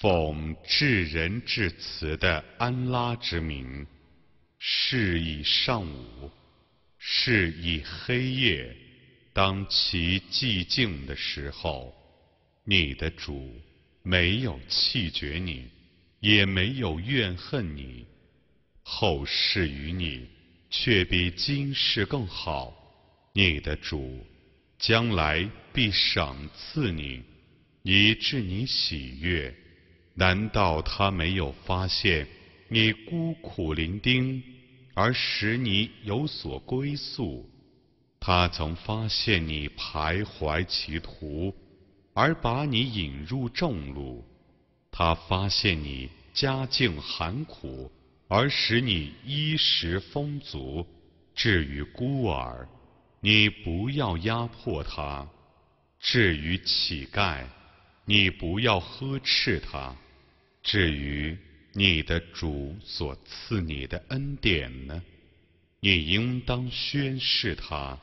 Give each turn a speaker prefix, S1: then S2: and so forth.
S1: 奉至仁至慈的安拉之名，是以上午，是以黑夜，当其寂静的时候，你的主没有弃绝你。也没有怨恨你，后世与你却比今世更好。你的主将来必赏赐你，以致你喜悦。难道他没有发现你孤苦伶仃，而使你有所归宿？他曾发现你徘徊歧途，而把你引入正路。他发现你家境寒苦，而使你衣食丰足；至于孤儿，你不要压迫他；至于乞丐，你不要呵斥他；至于你的主所赐你的恩典呢，你应当宣示他。